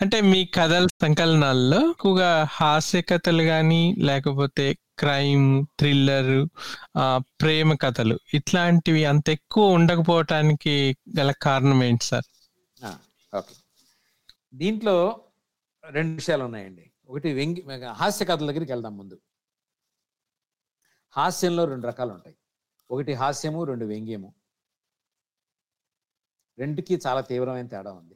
అంటే మీ కథల సంకలనాల్లో ఎక్కువగా హాస్య కథలు గాని లేకపోతే క్రైమ్ థ్రిల్లర్ ప్రేమ కథలు ఇట్లాంటివి అంత ఎక్కువ ఉండకపోవటానికి గల కారణం ఏంటి సార్? ఓకే. దీంట్లో రెండు విషయాలు ఉన్నాయండి. ఒకటి వెంగి హాస్య కథల దగ్గరికి వెళ్దాం ముందు. హాస్యంలో రెండు రకాలు ఉంటాయి. ఒకటి హాస్యము రెండు వ్యంగ్యము. రెండుకి చాలా తీవ్రమైన తేడా ఉంది.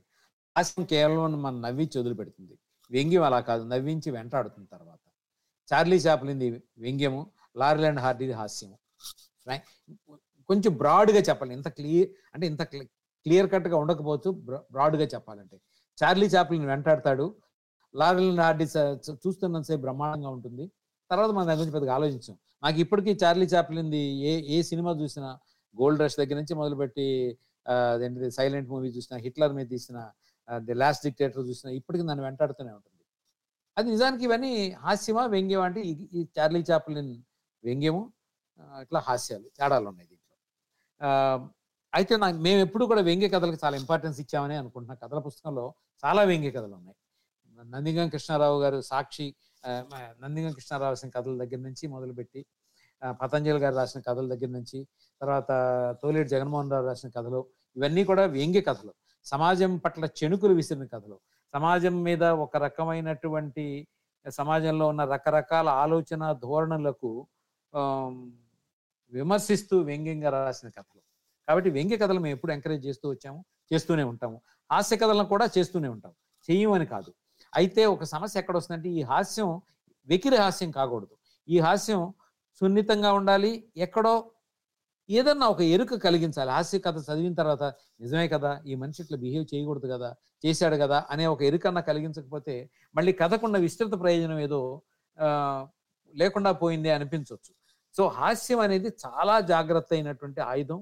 హాస్యం కేవలం మన నవ్వించి వదిలిపెడుతుంది వ్యంగ్యం అలా కాదు నవ్వించి వెంటాడుతుంది తర్వాత. చార్లీ చాప్లింది వ్యంగ్యము లారీ అండ్ హార్డీది హాస్యము. కొంచెం బ్రాడ్గా చెప్పాలి. ఇంత క్లియర్ అంటే ఇంత క్లియర్ కట్గా ఉండకపోవచ్చు బ్రాడ్గా చెప్పాలంటే. చార్లీ చాప్లిన్ వెంటాడతాడు. లారీ అండ్ హార్డీ చూస్తున్నంతసేపు బ్రహ్మాండంగా ఉంటుంది. తర్వాత మనం దాని గురించి పెద్దగా ఆలోచించాం. నాకు ఇప్పటికీ చార్లీ చాప్లిన్ది ఏ ఏ సినిమా చూసినా గోల్డ్ రష్ దగ్గర నుంచి మొదలుపెట్టి అదేంటిది సైలెంట్ మూవీ చూసిన హిట్లర్ మీద తీసిన ది లాస్ట్ డిక్టేటర్ చూసిన ఇప్పటికీ నన్ను వెంటాడుతూనే ఉంటుంది. అది నిజానికి ఇవన్నీ హాస్యమా వ్యంగ్యం అంటే ఈ- చార్లీ చాప్లిన్ వ్యంగ్యము ఇట్లా హాస్యాలు తేడాలు ఉన్నాయి దీంట్లో. అయితే నాకు మేము ఎప్పుడు కూడా వ్యంగ్య కథలకు చాలా ఇంపార్టెన్స్ ఇచ్చామని అనుకుంటున్నా. కథల పుస్తకంలో చాలా వ్యంగ్య కథలు ఉన్నాయి. నందిగం కృష్ణారావు గారు సాక్షి నందిగం కృష్ణారావు రాసిన కథల దగ్గర నుంచి మొదలుపెట్టి పతంజలి గారు రాసిన కథల దగ్గర నుంచి తర్వాత తోలేటి జగన్మోహన్ రావు రాసిన కథలు ఇవన్నీ కూడా వ్యంగ్య కథలు. సమాజం పట్ల చెణుకులు విసిరిన కథలు. సమాజం మీద ఒక రకమైనటువంటి సమాజంలో ఉన్న రకరకాల ఆలోచన ధోరణులకు విమర్శిస్తూ వ్యంగ్యంగా రాసిన కథలు. కాబట్టి వ్యంగ్య కథలు మేము ఎప్పుడు ఎంకరేజ్ చేస్తూ వచ్చాము చేస్తూనే ఉంటాము. హాస్య కథలను కూడా చేస్తూనే ఉంటాం చెయ్యమని కాదు. అయితే ఒక సమస్య ఎక్కడ వస్తుందంటే ఈ హాస్యం వెకిరి హాస్యం కాకూడదు. ఈ హాస్యం సున్నితంగా ఉండాలి ఎక్కడో ఏదన్నా ఒక ఎరుక కలిగించాలి. హాస్య కథ చదివిన తర్వాత నిజమే కదా ఈ మనిషి ఇట్లా బిహేవ్ చేయకూడదు కదా చేశాడు కదా అనే ఒక ఎరుకన్నా కలిగించకపోతే మళ్ళీ కథకున్న విస్తృత ప్రయోజనం ఏదో లేకుండా పోయింది అనిపించవచ్చు సో హాస్యం అనేది చాలా జాగ్రత్త అయినటువంటి ఆయుధం.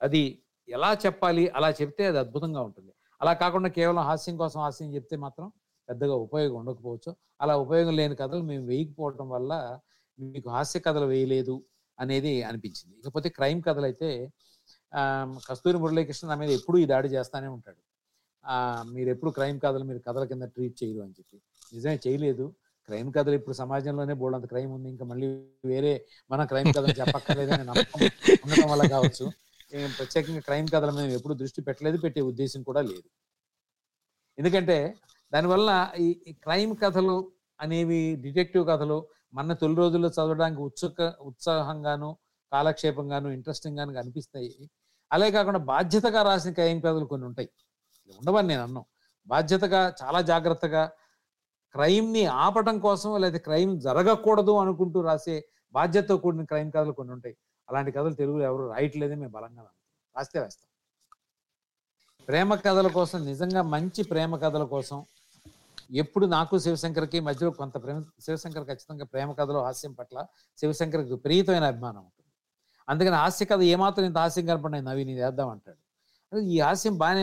అది ఎలా చెప్పాలి అలా చెప్తే అది అద్భుతంగా ఉంటుంది. అలా కాకుండా కేవలం హాస్యం కోసం హాస్యం చెప్తే మాత్రం పెద్దగా ఉపయోగం ఉండకపోవచ్చు. అలా ఉపయోగం లేని కథలు మేము వేయకపోవటం వల్ల మీకు హాస్య కథలు వేయలేదు. అనేది అనిపించింది. ఇకపోతే క్రైమ్ కథలు అయితే కస్తూరి మురళీకృష్ణ నా మీద ఎప్పుడూ ఈ దాడి చేస్తానే ఉంటాడు. మీరు ఎప్పుడు క్రైమ్ కథలు మీరు కథల కింద ట్రీట్ చేయరు అని చెప్పి. నిజమే చేయలేదు. క్రైమ్ కథలు ఇప్పుడు సమాజంలోనే బోల్డంత క్రైమ్ ఉంది. ఇంకా మళ్ళీ వేరే మన క్రైమ్ కథలు చెప్పక్కర్లేదని నమ్మకం ఉండటం వల్ల కావచ్చు. ప్రత్యేకంగా క్రైమ్ కథల మీద ఎప్పుడు దృష్టి పెట్టలేదు పెట్టే ఉద్దేశం కూడా లేదు. ఎందుకంటే దానివల్ల ఈ క్రైమ్ కథలు అనేవి డిటెక్టివ్ కథలు మన తొలి రోజుల్లో చదవడానికి ఉత్సుక ఉత్సాహంగాను కాలక్షేపంగాను ఇంట్రెస్టింగ్ గాను అనిపిస్తాయి అలాగే కాకుండా బాధ్యతగా రాసిన క్రైమ్ కథలు కొన్ని ఉంటాయి. ఉండవని నేను అన్నాను బాధ్యతగా చాలా జాగ్రత్తగా క్రైమ్ని ఆపటం కోసం లేదా క్రైమ్ జరగకూడదు అనుకుంటూ రాసే బాధ్యతతో కూడిన క్రైమ్ కథలు కొన్ని ఉంటాయి. అలాంటి కథలు తెలుగులో ఎవరు రాయట్లేదని మేము బలంగా రాస్తే రాస్తాం ప్రేమ కథల కోసం నిజంగా మంచి ప్రేమ కథల కోసం ఎప్పుడు నాకు శివశంకర్కి మధ్యలో కొంత ప్రేమ శివశంకర్ ఖచ్చితంగా ప్రేమ కథలో హాస్యం పట్ల శివశంకర్కి విపరీతమైన అభిమానం ఉంటుంది. అందుకని హాస్య కథ ఏమాత్రం ఇంత హాస్యం కనపడినాయి నవి నేను వేద్దాం అంటాడు. ఈ హాస్యం బాగానే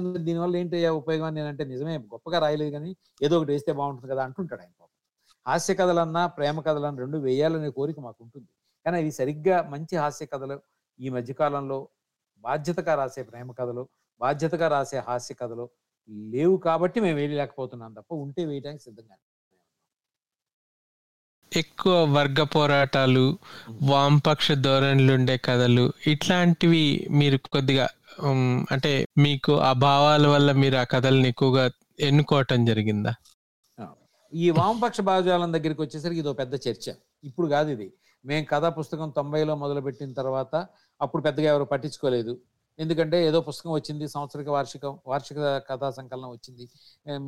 ఉంది దీనివల్ల ఏంటి ఉపయోగం నేనంటే నిజమే గొప్పగా రాయలేదు కానీ ఏదో ఒకటి వేస్తే బాగుంటుంది కదా అంటుంటాడు ఆయన పాపం. హాస్య కథలన్నా ప్రేమ కథలన్నా రెండు వేయాలనే కోరిక మాకు ఉంటుంది. కానీ అవి సరిగ్గా మంచి హాస్య కథలు ఈ మధ్యకాలంలో బాధ్యతగా రాసే ప్రేమ కథలు బాధ్యతగా రాసే హాస్య కథలు లేవు కాబట్టి మేము వేయలేకపోతున్నాం తప్ప ఉంటే వేయడానికి సిద్ధంగా ఎక్కువ వర్గ పోరాటాలు వామపక్ష ధోరణులు ఉండే కథలు ఇట్లాంటివి మీరు కొద్దిగా అంటే మీకు ఆ భావాల వల్ల మీరు ఆ కథల్ని ఎక్కువగా ఎన్నుకోవటం జరిగిందా? ఈ వామపక్ష భావజాలం దగ్గరికి వచ్చేసరికి ఇది ఒక పెద్ద చర్చ. ఇప్పుడు కాదు ఇది. మేము కథా పుస్తకం తొంభైలో మొదలుపెట్టిన తర్వాత అప్పుడు పెద్దగా ఎవరు పట్టించుకోలేదు. ఎందుకంటే ఏదో పుస్తకం వచ్చింది సంవత్సరిక వార్షికం వార్షిక కథా సంకలనం వచ్చింది.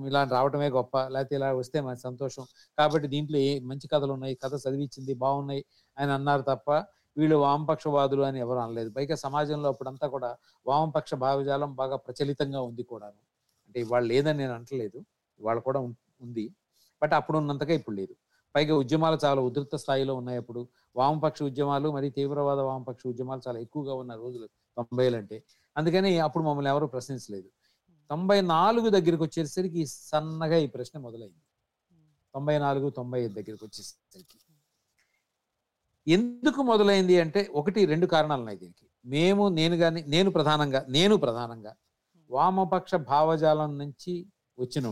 ఇలా రావటమే గొప్ప లేకపోతే ఇలా వస్తే మన సంతోషం. కాబట్టి దీంట్లో ఏ మంచి కథలు ఉన్నాయి కథ చదివించింది బాగున్నాయి అని అన్నారు తప్ప వీళ్ళు వామపక్షవాదులు అని ఎవరు అనలేదు. పైగా సమాజంలో అప్పుడంతా కూడా వామపక్ష భావజాలం బాగా ప్రచలితంగా ఉంది కూడాను. అంటే ఇవాళ లేదని నేను అంటలేదు ఇవాళ కూడా ఉంది. బట్ అప్పుడు ఉన్నంతగా ఇప్పుడు లేదు. పైగా ఉద్యమాలు చాలా ఉధృత స్థాయిలో ఉన్నాయి అప్పుడు. వామపక్ష ఉద్యమాలు మరి తీవ్రవాద వామపక్ష ఉద్యమాలు చాలా ఎక్కువగా ఉన్న రోజులు. తొంభైలు అంటే అందుకని అప్పుడు మమ్మల్ని ఎవరు ప్రశ్నించలేదు. తొంభై నాలుగు దగ్గరికి వచ్చేసరికి సన్నగా ఈ ప్రశ్న మొదలైంది. తొంభై నాలుగు తొంభై ఐదు దగ్గరికి వచ్చేసరికి ఎందుకు మొదలైంది అంటే ఒకటి రెండు కారణాలు ఉన్నాయి దీనికి. మేము నేను కానీ నేను ప్రధానంగా నేను ప్రధానంగా వామపక్ష భావజాలం నుంచి వచ్చిన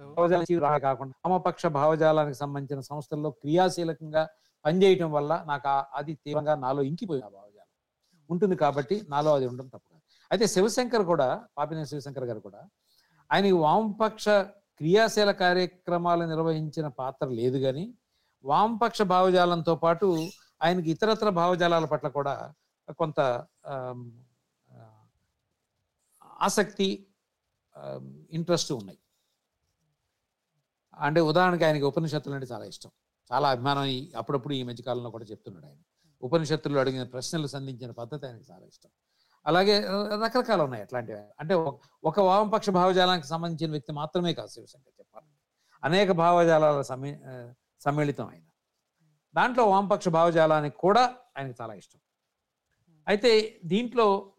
భావజాలం కాకుండా వామపక్ష భావజాలానికి సంబంధించిన సంస్థల్లో క్రియాశీలకంగా పనిచేయటం వల్ల నాకు ఆ- అది తీవ్రంగా నాలో ఇంకిపోయిన భావజాలం. ఉంటుంది కాబట్టి నాలో అది ఉండడం తప్పు కాదు. అయితే శివశంకర్ కూడా పాపినేని శివశంకర్ గారు కూడా ఆయనకి వామపక్ష క్రియాశీల కార్యక్రమాలు నిర్వహించిన పాత్ర లేదు కానీ వామపక్ష భావజాలంతో పాటు ఆయనకి ఇతరత్ర భావజాలాల పట్ల కూడా కొంత ఆసక్తి ఇంట్రెస్ట్ ఉన్నాయి. అంటే ఉదాహరణకి ఆయనకి ఉపనిషత్తులు అంటే చాలా ఇష్టం. చాలా అభిమానం అప్పుడప్పుడు ఈ మధ్యకాలంలో కూడా చెప్తున్నాడు ఆయన. ఉపనిషత్తుల్లో అడిగిన ప్రశ్నలు సంధించిన పద్ధతి ఆయనకు చాలా ఇష్టం. అలాగే రకరకాలు ఉన్నాయి అట్లాంటివి. అంటే ఒక- వామపక్ష భావజాలానికి సంబంధించిన వ్యక్తి మాత్రమే కాదు శివశంకర్ చెప్పాలి అనేక భావజాలాల సమ్మి సమ్మిళితం ఆయన. దాంట్లో వామపక్ష భావజాలానికి కూడా ఆయనకు చాలా ఇష్టం. అయితే దీంట్లో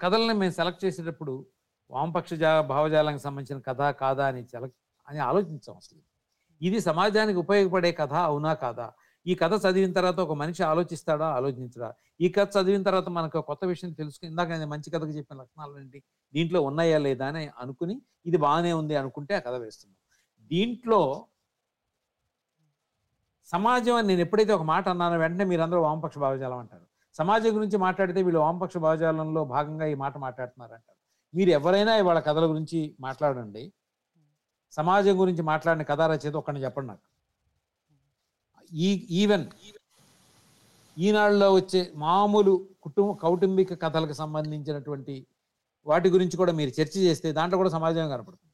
కథల్ని మేము సెలెక్ట్ చేసేటప్పుడు వామపక్ష జా భావజాలానికి సంబంధించిన కథ కాదా అని సెలెక్ట్ అని ఆలోచించాం అసలు. ఇది సమాజానికి ఉపయోగపడే కథ అవునా కాదా? ఈ కథ చదివిన తర్వాత ఒక మనిషి ఆలోచిస్తాడా? ఆలోచించడా? ఈ కథ చదివిన తర్వాత మనకు కొత్త విషయం తెలుసుకుని ఇందాక నేను మంచి కథకు చెప్పిన లక్షణాలు ఏంటి? దీంట్లో ఉన్నాయా లేదా అని అనుకుని ఇది బాగానే ఉంది అనుకుంటే ఆ కథ వేస్తున్నాం. దీంట్లో సమాజం అని నేను ఎప్పుడైతే ఒక మాట అన్నానో వెంటనే మీరందరూ వామపక్ష భావజాలం అంటారు. సమాజం గురించి మాట్లాడితే వీళ్ళు వామపక్ష భావజాలంలో భాగంగా ఈ మాట మాట్లాడుతున్నారు అంటారు మీరు ఎవరైనా వాళ్ళ కథల గురించి మాట్లాడండి. సమాజం గురించి మాట్లాడిన కథా రచయిత ఒక్కడిని చెప్పండి నాకు. ఈ ఈవెన్ ఈనాళ్ళలో వచ్చే మామూలు కుటుంబ కౌటుంబిక కథలకు సంబంధించినటువంటి వాటి గురించి కూడా మీరు చర్చ చేస్తే దాంట్లో కూడా సమాజం కనపడుతుంది.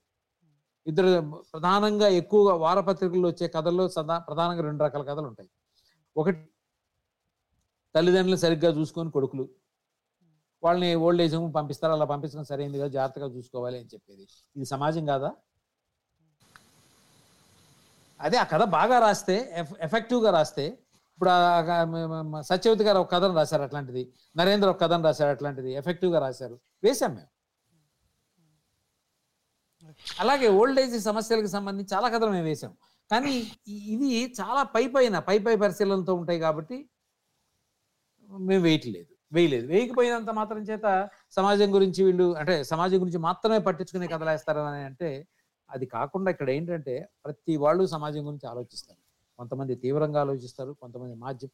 ఇద్దరు ప్రధానంగా ఎక్కువగా వారపత్రికల్లో వచ్చే కథల్లో సదా ప్రధానంగా రెండు రకాల కథలు ఉంటాయి. ఒకటి తల్లిదండ్రులు సరిగ్గా చూసుకొని కొడుకులు. వాళ్ళని ఓల్డ్ ఏజ్ హోమ్ పంపిస్తారు అలా పంపించడం సరైంది కదా జాగ్రత్తగా చూసుకోవాలి అని చెప్పేది. ఇది సమాజం కాదా? అదే ఆ కథ బాగా రాస్తే ఎఫెక్టివ్గా రాస్తే ఇప్పుడు సత్యవతి గారు ఒక కథను రాశారు అట్లాంటిది. నరేంద్ర ఒక కథను రాశారు అట్లాంటిది. ఎఫెక్టివ్గా రాశారు. వేశాం మేము. అలాగే ఓల్డ్ ఏజ్ సమస్యలకు సంబంధించి చాలా కథలు మేము వేసాం కానీ ఇది చాలా పై పైన పై పై పరిశీలనతో ఉంటాయి కాబట్టి మేము వేయట్లేదు. వేయలేదు. వేయకపోయినంత మాత్రం చేత సమాజం గురించి వీళ్ళు అంటే సమాజం గురించి మాత్రమే పట్టించుకునే కథలు వేస్తారని అంటే అది కాకుండా ఇక్కడ ఏంటంటే ప్రతి వాళ్ళు సమాజం గురించి ఆలోచిస్తారు. కొంతమంది తీవ్రంగా ఆలోచిస్తారు కొంతమంది మాధ్య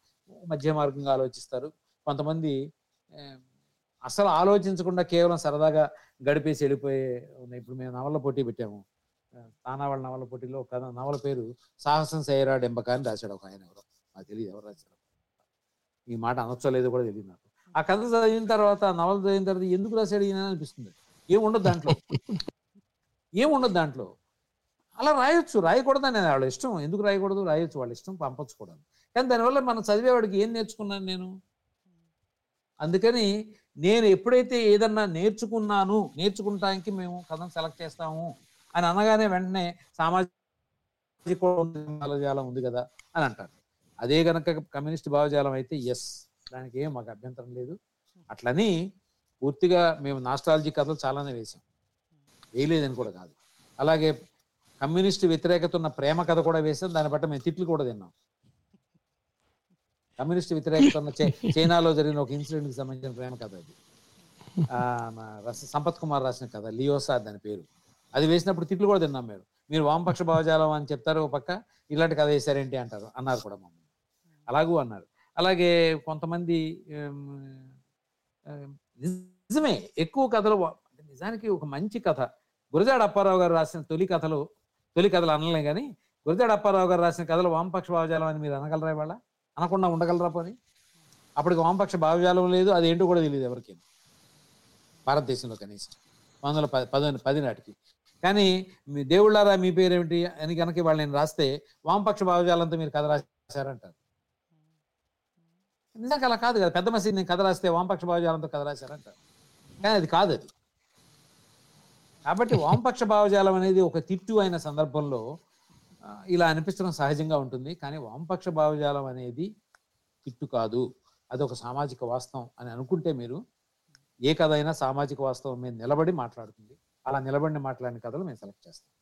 మధ్య మార్గంగా ఆలోచిస్తారు కొంతమంది అసలు ఆలోచించకుండా కేవలం సరదాగా గడిపేసి వెళ్ళిపోయే ఉన్నాయి. ఇప్పుడు మేము నవల పోటీ పెట్టాము. తానా తానావాళ్ళ నవల పోటీలో ఒక కథ నవల పేరు సాహసం చేయరా డెంబక అని రాశాడు ఒక ఆయన ఎవరో. నాకు తెలియదు ఎవరు రాశాడు ఈ మాట అనొచ్చలేదు కూడా తెలియదు నాకు. ఆ కథ చదివిన తర్వాత నవల చదివిన తర్వాత ఎందుకు రాశాడు ఈయన అనిపిస్తుంది. ఏముండదు దాంట్లో. ఏముండదు దాంట్లో? అలా రాయొచ్చు. రాయకూడదని వాళ్ళ ఇష్టం. ఎందుకు రాయకూడదు? రాయొచ్చు. వాళ్ళ ఇష్టం పంపచ్చు కూడా. కానీ దానివల్ల మనం చదివేవాడికి ఏం నేర్చుకున్నాను నేను? అందుకని నేను ఎప్పుడైతే ఏదన్నా నేర్చుకున్నాను నేర్చుకుంటానికి మేము కథను సెలెక్ట్ చేస్తాము అని అనగానే వెంటనే సామాజిక భావజాలం ఉంది కదా అని అంటారు. అదే గనక కమ్యూనిస్ట్ భావజాలం అయితే ఎస్ దానికి ఏం మాకు అభ్యంతరం లేదు. అట్లని పూర్తిగా మేము నాస్ట్రాలజీ కథలు చాలానే వేసాం. వేయలేదని కూడా కాదు. అలాగే కమ్యూనిస్ట్ వ్యతిరేకత ఉన్న ప్రేమ కథ కూడా వేసాం దాన్ని బట్టి మేము తిట్లు కూడా తిన్నాం. కమ్యూనిస్ట్ వ్యతిరేకత ఉన్న చైనాలో జరిగిన ఒక ఇన్సిడెంట్కి సంబంధించిన ప్రేమ కథ అది. ఆ, సంపత్ కుమార్ రాసిన కథ లియోసా దాని పేరు. అది వేసినప్పుడు తిట్లు కూడా తిన్నాం మీరు మీరు వామపక్ష భావజాలం అని చెప్తారు ఒక పక్క ఇలాంటి కథ వేశారేంటి అంటారు. అన్నారు కూడా మమ్మల్ని. అలాగూ అన్నారు. అలాగే కొంతమంది నిజమే. ఎక్కువ కథలు నిజానికి ఒక మంచి కథ. గురజాడ అప్పారావు గారు రాసిన తొలి కథలు తొలి కథలు అనలే కానీ గురజాడ అప్పారావు గారు రాసిన కథలు వామపక్ష భావజాలం అని మీరు అనగలరా ఇవాళ? అనకుండా ఉండగలరా పోనీ? అప్పటికి వామపక్ష భావజాలం లేదు అది ఏంటో కూడా తెలియదు ఎవరికి. భారతదేశంలో కనీసం. వందల పది పది పది నాటికి. కానీ మీ దేవుళ్ళారా మీ పేరేమిటి అని కనుక వాళ్ళు నేను రాస్తే వామపక్ష భావజాలంతో మీరు కథ రాశారంటారు. నిజంగా అలా కాదు కదా. పెద్ద మసీద్ నేను కథ రాస్తే వామపక్ష భావజాలంతో కథ రాశారంటారు. కానీ అది కాదు అది. కాబట్టి వామపక్ష భావజాలం అనేది ఒక తిట్టు అయిన సందర్భంలో ఇలా అనిపించడం సహజంగా ఉంటుంది. కానీ వామపక్ష భావజాలం అనేది తిట్టు కాదు. అది ఒక సామాజిక వాస్తవం అని అనుకుంటే మీరు ఏ కథ అయినా సామాజిక వాస్తవం మీద నిలబడి మాట్లాడుతుంది. అలా నిలబడి మాట్లాడిన కథలు మేము సెలెక్ట్ చేస్తాం.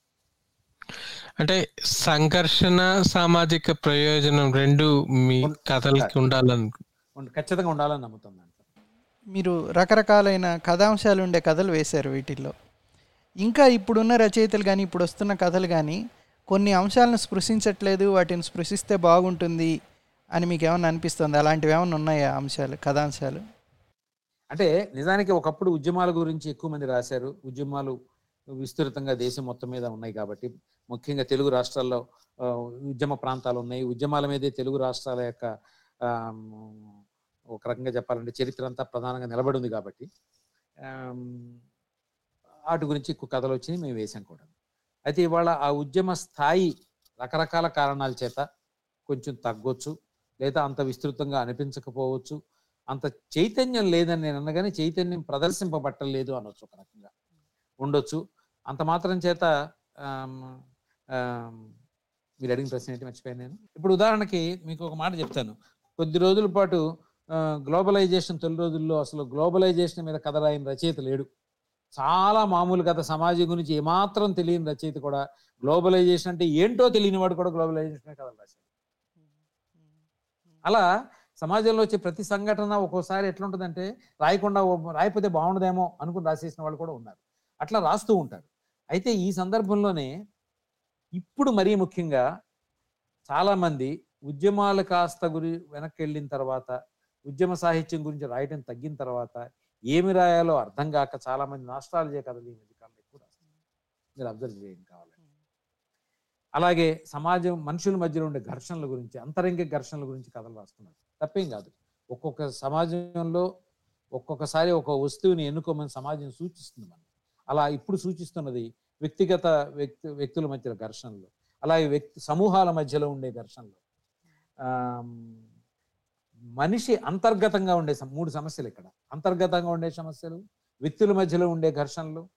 అంటే సంఘర్షణ సామాజిక ప్రయోజనం రెండు మీ కథలకి ఉండాలను ఉండ- ఖచ్చితంగా ఉండాలని నమ్ముతాం మీరు రకరకాలైన కథాంశాలు ఉండే కథలు వేశారు వీటిల్లో. ఇంకా ఇప్పుడున్న రచయితలు కానీ ఇప్పుడు వస్తున్న కథలు కానీ కొన్ని అంశాలను స్పృశించట్లేదు వాటిని స్పృశిస్తే బాగుంటుంది అని మీకు ఏమైనా అనిపిస్తుంది? అలాంటివి ఏమైనా ఉన్నాయా అంశాలు కథాంశాలు? అంటే నిజానికి ఒకప్పుడు ఉద్యమాల గురించి ఎక్కువ మంది రాశారు. ఉద్యమాలు విస్తృతంగా దేశం మొత్తం మీద ఉన్నాయి కాబట్టి ముఖ్యంగా తెలుగు రాష్ట్రాల్లో ఉద్యమ ప్రాంతాలు ఉన్నాయి. ఉద్యమాల మీదే తెలుగు రాష్ట్రాల యొక్క ఒక రకంగా చెప్పాలంటే చరిత్ర అంతా ప్రధానంగా నిలబడి ఉంది కాబట్టి వాటి గురించి ఎక్కువ కథలు వచ్చినాయి మేము వేసాం కూడా. అయితే ఇవాళ ఆ ఉద్యమ స్థాయి రకరకాల కారణాల చేత కొంచెం తగ్గొచ్చు లేదా అంత విస్తృతంగా అనిపించకపోవచ్చు అంత చైతన్యం లేదని నేను అనగానే చైతన్యం ప్రదర్శింపబట్టలేదు అనొచ్చు ఒక రకంగా. ఉండొచ్చు. అంత మాత్రం చేత మీరు అడిగిన ప్రశ్న ఏంటి మర్చిపోయాను నేను. ఇప్పుడు ఉదాహరణకి మీకు ఒక మాట చెప్తాను. కొద్ది రోజుల పాటు గ్లోబలైజేషన్ తొలి రోజుల్లో అసలు గ్లోబలైజేషన్ మీద కథ రాయని రచయిత లేడు. చాలా మామూలు గత సమాజం గురించి ఏమాత్రం తెలియని రచయిత కూడా గ్లోబలైజేషన్ అంటే ఏంటో తెలియని వాడు కూడా గ్లోబలైజేషన్ కథలు రాశాడు. అలా సమాజంలో వచ్చే ప్రతి సంఘటన ఒక్కోసారి ఎట్లుంటుందంటే రాయకుండా రాయకపోతే బాగుండదేమో అనుకుని రాసేసిన వాళ్ళు కూడా ఉన్నారు. అట్లా రాస్తూ ఉంటారు. అయితే ఈ సందర్భంలోనే ఇప్పుడు మరీ ముఖ్యంగా చాలామంది ఉద్యమాలు కాస్త గురి వెనక్కి వెళ్ళిన తర్వాత ఉద్యమ సాహిత్యం గురించి రాయటం తగ్గిన తర్వాత ఏమి రాయాలో అర్థం కాక చాలా మంది నాస్ట్రాలజీ కథలు ఈ మధ్యకాలంలో ఎక్కువ రాస్తున్నారు మీరు అబ్జర్వ్ చేయండి కావాలంటే అలాగే సమాజం మనుషుల మధ్యలో ఉండే ఘర్షణల గురించి అంతరంగిక ఘర్షణల గురించి కథలు రాస్తున్నారు. తప్పేం కాదు. ఒక్కొక్క సమాజంలో ఒక్కొక్కసారి ఒక వస్తువుని ఎన్నుకోమని సమాజం సూచిస్తుంది మనం అలా ఇప్పుడు సూచిస్తున్నది వ్యక్తిగత వ్యక్తి వ్యక్తుల మధ్య ఘర్షణలు. అలాగే వ్యక్తి సమూహాల మధ్యలో ఉండే ఘర్షణలు. మనిషి అంతర్గతంగా ఉండే మూడు సమస్యలు ఇక్కడ. అంతర్గతంగా ఉండే సమస్యలు వ్యక్తుల మధ్యలో ఉండే ఘర్షణలు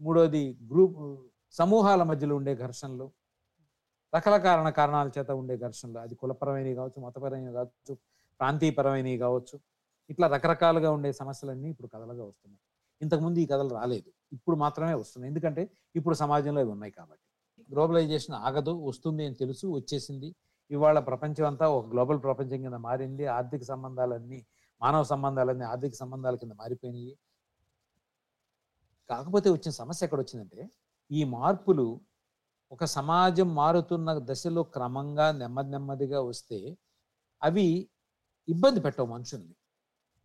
మూడోది గ్రూప్ సమూహాల మధ్యలో ఉండే ఘర్షణలు రకరకాల కారణాల చేత ఉండే ఘర్షణలు. అది కులపరమైనవి కావచ్చు మతపరమైనవి కావచ్చు ప్రాంతీయపరమైనవి కావచ్చు. ఇట్లా రకరకాలుగా ఉండే సమస్యలన్నీ ఇప్పుడు కథలుగా వస్తున్నాయి. ఇంతకుముందు ఈ కథలు రాలేదు. ఇప్పుడు మాత్రమే వస్తున్నాయి. ఎందుకంటే ఇప్పుడు సమాజంలో ఇవి ఉన్నాయి కాబట్టి. గ్లోబలైజేషన్ ఆగదు వస్తుంది అని తెలుసు వచ్చేసింది. ఇవాళ ప్రపంచం అంతా ఒక గ్లోబల్ ప్రపంచం కింద మారింది. ఆర్థిక సంబంధాలన్నీ మానవ సంబంధాలన్నీ ఆర్థిక సంబంధాల కింద మారిపోయినాయి. కాకపోతే వచ్చిన సమస్య ఎక్కడ వచ్చిందంటే ఈ మార్పులు ఒక సమాజం మారుతున్న దశలో క్రమంగా నెమ్మది నెమ్మదిగా వస్తే అవి ఇబ్బంది పెట్టవు మనుషుల్ని.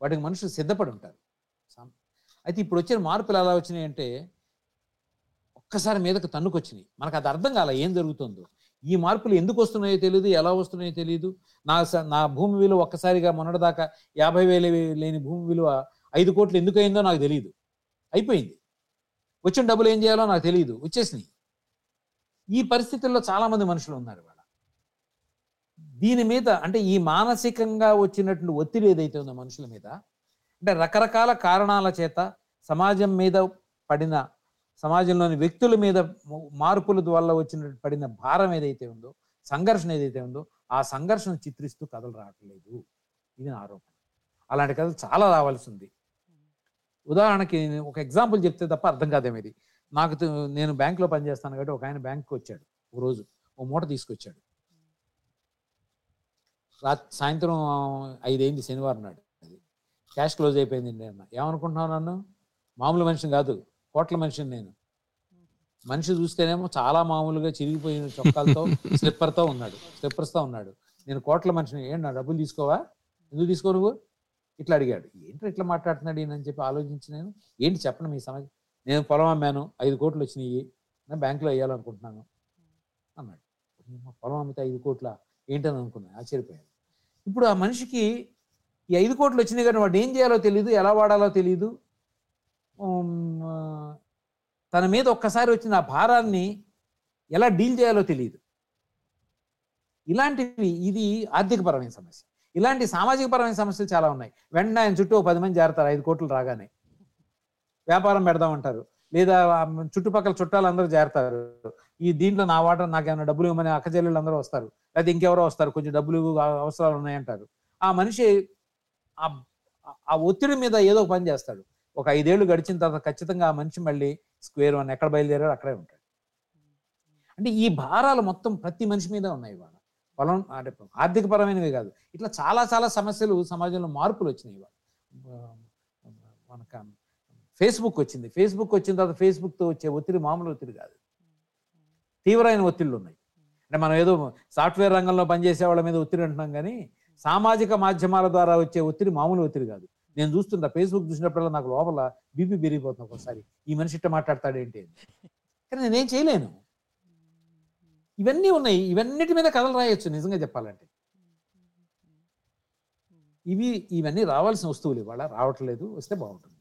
వాటికి మనుషులు సిద్ధపడి ఉంటారు. అయితే ఇప్పుడు వచ్చిన మార్పులు ఎలా వచ్చినాయి అంటే ఒక్కసారి మీదకి తన్నుకొచ్చినాయి. మనకు అది అర్థం కాల ఏం జరుగుతుందో. ఈ మార్పులు ఎందుకు వస్తున్నాయో తెలియదు ఎలా వస్తున్నాయో తెలియదు నా స- నా భూమి విలువ ఒక్కసారిగా మొన్నటిదాకా యాభై వేలు లేని భూమి విలువ ఐదు కోట్లు ఎందుకు అయిందో నాకు తెలియదు అయిపోయింది. వచ్చిన డబ్బులు ఏం చేయాలో నాకు తెలియదు వచ్చేసినాయి. ఈ పరిస్థితుల్లో చాలామంది మనుషులు ఉన్నారు ఇవాళ. దీని మీద అంటే ఈ మానసికంగా వచ్చినటువంటి ఒత్తిడి ఏదైతే ఉందో మనుషుల మీద అంటే రకరకాల కారణాల చేత సమాజం మీద పడిన సమాజంలోని వ్యక్తుల మీద మార్పుల వల్ల వచ్చిన పడిన భారం ఏదైతే ఉందో సంఘర్షణ ఏదైతే ఉందో ఆ సంఘర్షణ చిత్రిస్తూ కథలు రావట్లేదు. ఇది నా ఆరోపణ. అలాంటి కథలు చాలా రావాల్సి ఉంది. ఉదాహరణకి నేను ఒక ఎగ్జాంపుల్ చెప్తే తప్ప అర్థం కాదేమో ఇది నాకు నేను బ్యాంకులో పనిచేస్తాను కాబట్టి ఒక ఆయన బ్యాంకుకి వచ్చాడు. ఒక రోజు ఓ మూట తీసుకొచ్చాడు. రాత్రి సాయంత్రం ఐదైంది శనివారం నాడు అది. క్యాష్ క్లోజ్ అయిపోయింది అన్న. ఏమనుకుంటున్నావు నన్ను? మామూలు మనిషిని కాదు. కోట్ల మనిషిని నేను. మనిషి చూస్తేనేమో చాలా మామూలుగా చిరిగిపోయిన చొక్కాలతో స్లిప్పర్తో ఉన్నాడు స్లిప్పర్స్తో ఉన్నాడు. నేను కోట్ల మనిషిని ఏంటి నా డబ్బులు తీసుకోవా? ఎందుకు తీసుకో నువ్వు? ఇట్లా అడిగాడు. ఏంటో ఇట్లా మాట్లాడుతున్నాడు అని చెప్పి ఆలోచించి నేను ఏంటి చెప్పను మీ సమస్య? నేను పొలం అమ్మాను ఐదు కోట్లు వచ్చినాయి నేను బ్యాంకులో వేయాలనుకుంటున్నాను. అన్నాడు. "అమ్మా, పొలం అమ్మితే ఐదు కోట్ల? ఏంటని అనుకున్నాను ఆశ్చర్యపోయాను. ఇప్పుడు ఆ మనిషికి ఈ ఐదు కోట్లు వచ్చినాయి కానీ వాడు ఏం చేయాలో తెలియదు ఎలా వాడాలో తెలియదు తన మీద ఒక్కసారి వచ్చిన ఆ భారాన్ని ఎలా డీల్ చేయాలో తెలియదు ఇలాంటివి ఇది ఆర్థికపరమైన సమస్య. ఇలాంటి సామాజిక పరమైన సమస్యలు చాలా ఉన్నాయి. వెంటనే ఆయన చుట్టూ ఒక పది మంది చేరతారు ఐదు కోట్లు రాగానే. వ్యాపారం పెడదామంటారు లేదా చుట్టుపక్కల చుట్టాలు అందరూ చేరతారు ఈ దీంట్లో నా వాట నాకేమైనా డబ్బులు ఇవ్వమని అక్క చెల్లెళ్ళు అందరూ వస్తారు. లేదా ఇంకెవరో వస్తారు కొంచెం డబ్బులు అవసరాలు ఉన్నాయంటారు. ఆ మనిషి ఆ ఒత్తిడి మీద ఏదో పని చేస్తాడు. ఒక ఐదేళ్ళు గడిచిన తర్వాత ఖచ్చితంగా ఆ మనిషి మళ్ళీ స్క్వేర్ వన్ ఎక్కడ బయలుదేరాడు అక్కడే ఉంటాడు. అంటే ఈ భారాలు మొత్తం ప్రతి మనిషి మీద ఉన్నాయి ఇవాళ. పొలం అంటే ఆర్థిక పరమైనవి కాదు. ఇట్లా చాలా చాలా సమస్యలు సమాజంలో మార్పులు వచ్చినాయి ఇవాళ. మనకు ఫేస్బుక్ వచ్చింది. ఫేస్బుక్ వచ్చిన తర్వాత ఫేస్బుక్తో వచ్చే ఒత్తిడి మామూలు ఒత్తిడి కాదు. తీవ్రమైన ఒత్తిళ్ళు ఉన్నాయి. అంటే మనం ఏదో సాఫ్ట్వేర్ రంగంలో పనిచేసే వాళ్ళ మీద ఒత్తిడి అంటున్నాం కానీ సామాజిక మాధ్యమాల ద్వారా వచ్చే ఒత్తిడి మామూలు ఒత్తిడి కాదు. నేను చూస్తుంటా ఫేస్బుక్ చూసినప్పుడల్లా నాకు లోపల బీపీ పెరిగిపోతుంది ఒకసారి ఈ మనిషి ఇట్ట మాట్లాడతాడేంటి కానీ నేనేం చేయలేను. ఇవన్నీ ఉన్నాయి. ఇవన్నిటి మీద కథలు రాయొచ్చు నిజంగా చెప్పాలంటే. ఇవి ఇవన్నీ రావాల్సిన వస్తువులు ఇవాళ రావట్లేదు వస్తే బాగుంటుంది.